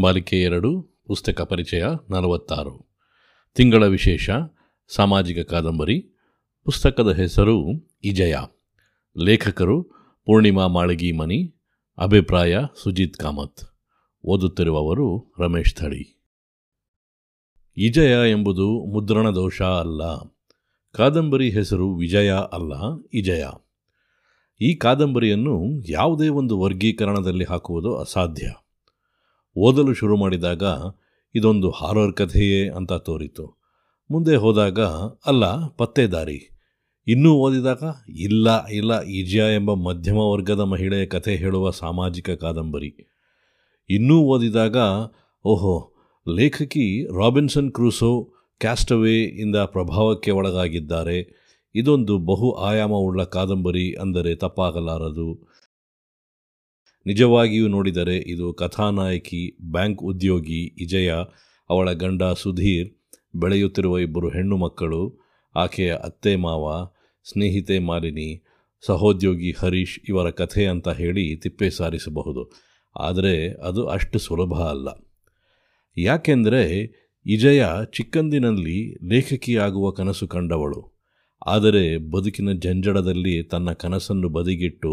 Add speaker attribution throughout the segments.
Speaker 1: ಬಾಲಿಕೆ ಎರಡು, ಪುಸ್ತಕ ಪರಿಚಯ ನಲವತ್ತಾರು. ತಿಂಗಳ ವಿಶೇಷ, ಸಾಮಾಜಿಕ ಕಾದಂಬರಿ, ಪುಸ್ತಕದ ಹೆಸರು ಇಜಯ. ಲೇಖಕರು ಪೂರ್ಣಿಮಾ ಮಾಳಗಿ ಮನಿ ಅಭಿಪ್ರಾಯ ಸುಜಿತ್ ಕಾಮತ್. ಓದುತ್ತಿರುವವರು ರಮೇಶ್ ಥಳಿ. ಇಜಯ ಎಂಬುದು ಮುದ್ರಣ ದೋಷ ಅಲ್ಲ. ಕಾದಂಬರಿ ಹೆಸರು ವಿಜಯ ಅಲ್ಲ, ಇಜಯ. ಈ ಕಾದಂಬರಿಯನ್ನು ಯಾವುದೇ ಒಂದು ವರ್ಗೀಕರಣದಲ್ಲಿ ಹಾಕುವುದು ಅಸಾಧ್ಯ. ಓದಲು ಶುರು ಮಾಡಿದಾಗ ಇದೊಂದು ಹಾರರ್ ಕಥೆಯೇ ಅಂತ ತೋರಿತು. ಮುಂದೆ ಹೋದಾಗ, ಅಲ್ಲ ಪತ್ತೆದಾರಿ ಇನ್ನೂ ಓದಿದಾಗ, ಇಲ್ಲ ಇಲ್ಲ, ಈಜಿಯಾ ಎಂಬ ಮಧ್ಯಮ ವರ್ಗದ ಮಹಿಳೆಯ ಕಥೆ ಹೇಳುವ ಸಾಮಾಜಿಕ ಕಾದಂಬರಿ. ಇನ್ನೂ ಓದಿದಾಗ, ಓಹೋ, ಲೇಖಕಿ ರಾಬಿನ್ಸನ್ ಕ್ರೂಸೋ ಕ್ಯಾಸ್ಟವೇ ಇಂದ ಪ್ರಭಾವಕ್ಕೆ ಒಳಗಾಗಿದ್ದಾರೆ. ಇದೊಂದು ಬಹು ಆಯಾಮವುಳ್ಳ ಕಾದಂಬರಿ ಅಂದರೆ ತಪ್ಪಾಗಲಾರದು. ನಿಜವಾಗಿಯೂ ನೋಡಿದರೆ ಇದು ಕಥಾನಾಯಕಿ, ಬ್ಯಾಂಕ್ ಉದ್ಯೋಗಿ ವಿಜಯ, ಅವಳ ಗಂಡ ಸುಧೀರ್, ಬೆಳೆಯುತ್ತಿರುವ ಇಬ್ಬರು ಹೆಣ್ಣು ಮಕ್ಕಳು, ಆಕೆಯ ಅತ್ತೆ ಮಾವ, ಸ್ನೇಹಿತೆ ಮಾಲಿನಿ, ಸಹೋದ್ಯೋಗಿ ಹರೀಶ್ ಇವರ ಕಥೆ ಅಂತ ಹೇಳಿ ತಿಪ್ಪೆ ಸಾರಿಸಬಹುದು. ಆದರೆ ಅದು ಅಷ್ಟು ಸುಲಭ ಅಲ್ಲ. ಯಾಕೆಂದರೆ ವಿಜಯ ಚಿಕ್ಕಂದಿನಲ್ಲಿ ಲೇಖಕಿಯಾಗುವ ಕನಸು ಕಂಡವಳು. ಆದರೆ ಬದುಕಿನ ಜಂಜಡದಲ್ಲಿ ತನ್ನ ಕನಸನ್ನು ಬದಿಗಿಟ್ಟು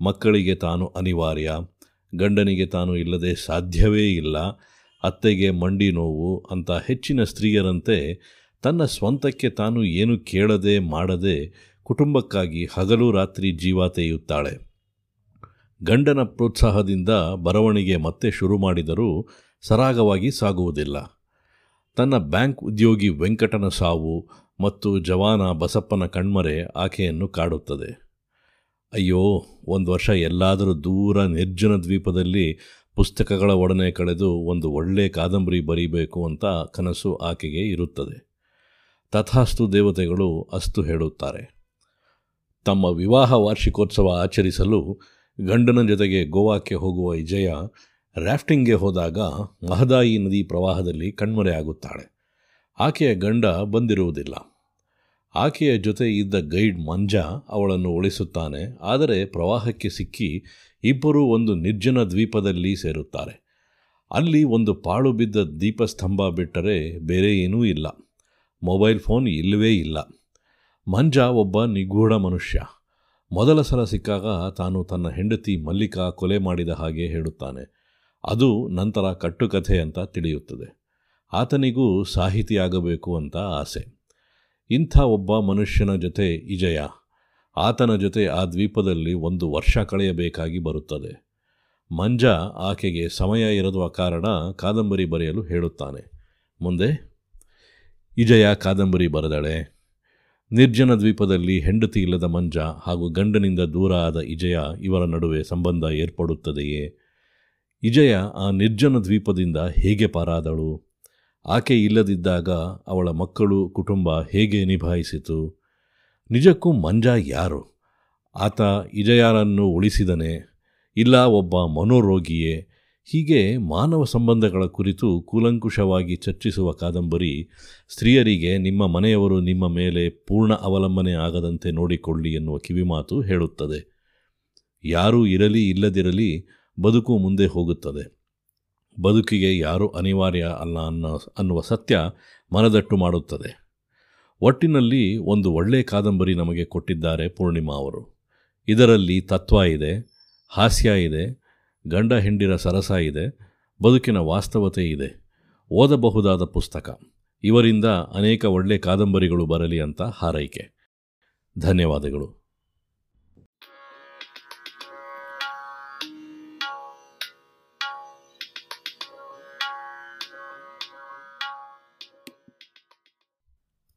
Speaker 1: ಮಕ್ಕಳಿಗೆ ತಾನು ಅನಿವಾರ್ಯ, ಗಂಡನಿಗೆ ತಾನು ಇಲ್ಲದೆ ಸಾಧ್ಯವೇ ಇಲ್ಲ, ಅತ್ತೆಗೆ ಮಂಡಿ ನೋವು ಅಂತ ಹೆಚ್ಚಿನ ಸ್ತ್ರೀಯರಂತೆ ತನ್ನ ಸ್ವಂತಕ್ಕೆ ತಾನು ಏನು ಕೇಳದೆ ಮಾಡದೆ ಕುಟುಂಬಕ್ಕಾಗಿ ಹಗಲು ರಾತ್ರಿ ಜೀವ ತೆಯುತ್ತಾಳೆ ಗಂಡನ ಪ್ರೋತ್ಸಾಹದಿಂದ ಬರವಣಿಗೆ ಮತ್ತೆ ಶುರು ಮಾಡಿದರೂ ಸರಾಗವಾಗಿ ಸಾಗುವುದಿಲ್ಲ. ತನ್ನ ಬ್ಯಾಂಕ್ ಉದ್ಯೋಗಿ ವೆಂಕಟನ ಸಾವು ಮತ್ತು ಜವಾನ ಬಸಪ್ಪನ ಕಣ್ಮರೆ ಆಕೆಯನ್ನು ಕಾಡುತ್ತದೆ. ಅಯ್ಯೋ, ಒಂದು ವರ್ಷ ಎಲ್ಲಾದರೂ ದೂರ ನಿರ್ಜನ ದ್ವೀಪದಲ್ಲಿ ಪುಸ್ತಕಗಳ ಒಡನೆ ಕಳೆದು ಒಂದು ಒಳ್ಳೆಯ ಕಾದಂಬರಿ ಬರೀಬೇಕು ಅಂತ ಕನಸು ಆಕೆಗೆ ಇರುತ್ತದೆ. ತಥಾಸ್ತು ದೇವತೆಗಳು ಅಸ್ತು ಹೇಳುತ್ತಾರೆ. ತಮ್ಮ ವಿವಾಹ ವಾರ್ಷಿಕೋತ್ಸವ ಆಚರಿಸಲು ಗಂಡನ ಜೊತೆಗೆ ಗೋವಾಕ್ಕೆ ಹೋಗುವ ವಿಜಯ ರಾಫ್ಟಿಂಗ್ಗೆ ಹೋದಾಗ ಮಹದಾಯಿ ನದಿ ಪ್ರವಾಹದಲ್ಲಿ ಕಣ್ಮರೆಯಾಗುತ್ತಾಳೆ. ಆಕೆಯ ಗಂಡ ಬಂದಿರುವುದಿಲ್ಲ. ಆಕೆಯ ಜೊತೆ ಇದ್ದ ಗೈಡ್ ಮಂಜ ಅವಳನ್ನು ಉಳಿಸುತ್ತಾನೆ, ಆದರೆ ಪ್ರವಾಹಕ್ಕೆ ಸಿಕ್ಕಿ ಇಬ್ಬರೂ ಒಂದು ನಿರ್ಜನ ದ್ವೀಪದಲ್ಲಿ ಸೇರುತ್ತಾರೆ. ಅಲ್ಲಿ ಒಂದು ಪಾಳು ಬಿದ್ದ ದೀಪಸ್ತಂಭ ಬಿಟ್ಟರೆ ಬೇರೆ ಏನೂ ಇಲ್ಲ. ಮೊಬೈಲ್ ಫೋನ್ ಇಲ್ಲವೇ ಇಲ್ಲ. ಮಂಜ ಒಬ್ಬ ನಿಗೂಢ ಮನುಷ್ಯ. ಮೊದಲ ಸಲ ಸಿಕ್ಕಾಗ ತಾನು ತನ್ನ ಹೆಂಡತಿ ಮಲ್ಲಿಕಾ ಕೊಲೆ ಮಾಡಿದ ಹಾಗೆ ಹೇಳುತ್ತಾನೆ. ಅದು ನಂತರ ಕಟ್ಟುಕಥೆ ಅಂತ ತಿಳಿಯುತ್ತದೆ. ಆತನಿಗೂ ಸಾಹಿತಿಯಾಗಬೇಕು ಅಂತ ಆಸೆ. ಇಂಥ ಒಬ್ಬ ಮನುಷ್ಯನ ಜೊತೆ ಇಜಯ ಆತನ ಜೊತೆ ಆ ದ್ವೀಪದಲ್ಲಿ ಒಂದು ವರ್ಷ ಕಳೆಯಬೇಕಾಗಿ ಬರುತ್ತದೆ. ಮಂಜ ಆಕೆಗೆ ಸಮಯ ಇರದ ಕಾರಣ ಕಾದಂಬರಿ ಬರೆಯಲು ಹೇಳುತ್ತಾನೆ. ಮುಂದೆ ಇಜಯ ಕಾದಂಬರಿ ಬರೆದಳೆ. ನಿರ್ಜನ ದ್ವೀಪದಲ್ಲಿ ಹೆಂಡತಿ ಇಲ್ಲದ ಮಂಜ ಹಾಗೂ ಗಂಡನಿಂದ ದೂರ ಆದ ಇಜಯ ಇವರ ನಡುವೆ ಸಂಬಂಧ ಏರ್ಪಡುತ್ತದೆಯೇ? ಇಜಯ ಆ ನಿರ್ಜನ ದ್ವೀಪದಿಂದ ಹೇಗೆ ಪಾರಾದಳು? ಆಕೆ ಇಲ್ಲದಿದ್ದಾಗ ಅವಳ ಮಕ್ಕಳು ಕುಟುಂಬ ಹೇಗೆ ನಿಭಾಯಿಸಿತು? ನಿಜಕ್ಕೂ ಮಂಜ ಯಾರು? ಆತ ಇಜಯಾರನ್ನು ಉಳಿಸಿದನೆ, ಇಲ್ಲ ಒಬ್ಬ ಮನೋರೋಗಿಯೇ? ಹೀಗೆ ಮಾನವ ಸಂಬಂಧಗಳ ಕುರಿತು ಕೂಲಂಕುಷವಾಗಿ ಚರ್ಚಿಸುವ ಕಾದಂಬರಿ ಸ್ತ್ರೀಯರಿಗೆ ನಿಮ್ಮ ಮನೆಯವರು ನಿಮ್ಮ ಮೇಲೆ ಪೂರ್ಣ ಅವಲಂಬನೆ ಆಗದಂತೆ ನೋಡಿಕೊಳ್ಳಿ ಎನ್ನುವ ಕಿವಿಮಾತು ಹೇಳುತ್ತದೆ. ಯಾರೂ ಇರಲಿ ಇಲ್ಲದಿರಲಿ ಬದುಕು ಮುಂದೆ ಹೋಗುತ್ತದೆ. ಬದುಕಿಗೆ ಯಾರೂ ಅನಿವಾರ್ಯ ಅಲ್ಲ ಅನ್ನೋ, ಅನ್ನುವ ಸತ್ಯ ಮನದಟ್ಟು ಮಾಡುತ್ತದೆ. ಒಟ್ಟಿನಲ್ಲಿ ಒಂದು ಒಳ್ಳೆಯ ಕಾದಂಬರಿ ನಮಗೆ ಕೊಟ್ಟಿದ್ದಾರೆ ಪೂರ್ಣಿಮಾ ಅವರು. ಇದರಲ್ಲಿ ತತ್ವ ಇದೆ, ಹಾಸ್ಯ ಇದೆ, ಗಂಡ ಹೆಂಡಿರ ಸರಸ ಇದೆ, ಬದುಕಿನ ವಾಸ್ತವತೆ ಇದೆ. ಓದಬಹುದಾದ ಪುಸ್ತಕ. ಇವರಿಂದ ಅನೇಕ ಒಳ್ಳೆಯ ಕಾದಂಬರಿಗಳು ಬರಲಿ ಅಂತ ಹಾರೈಕೆ. ಧನ್ಯವಾದಗಳು.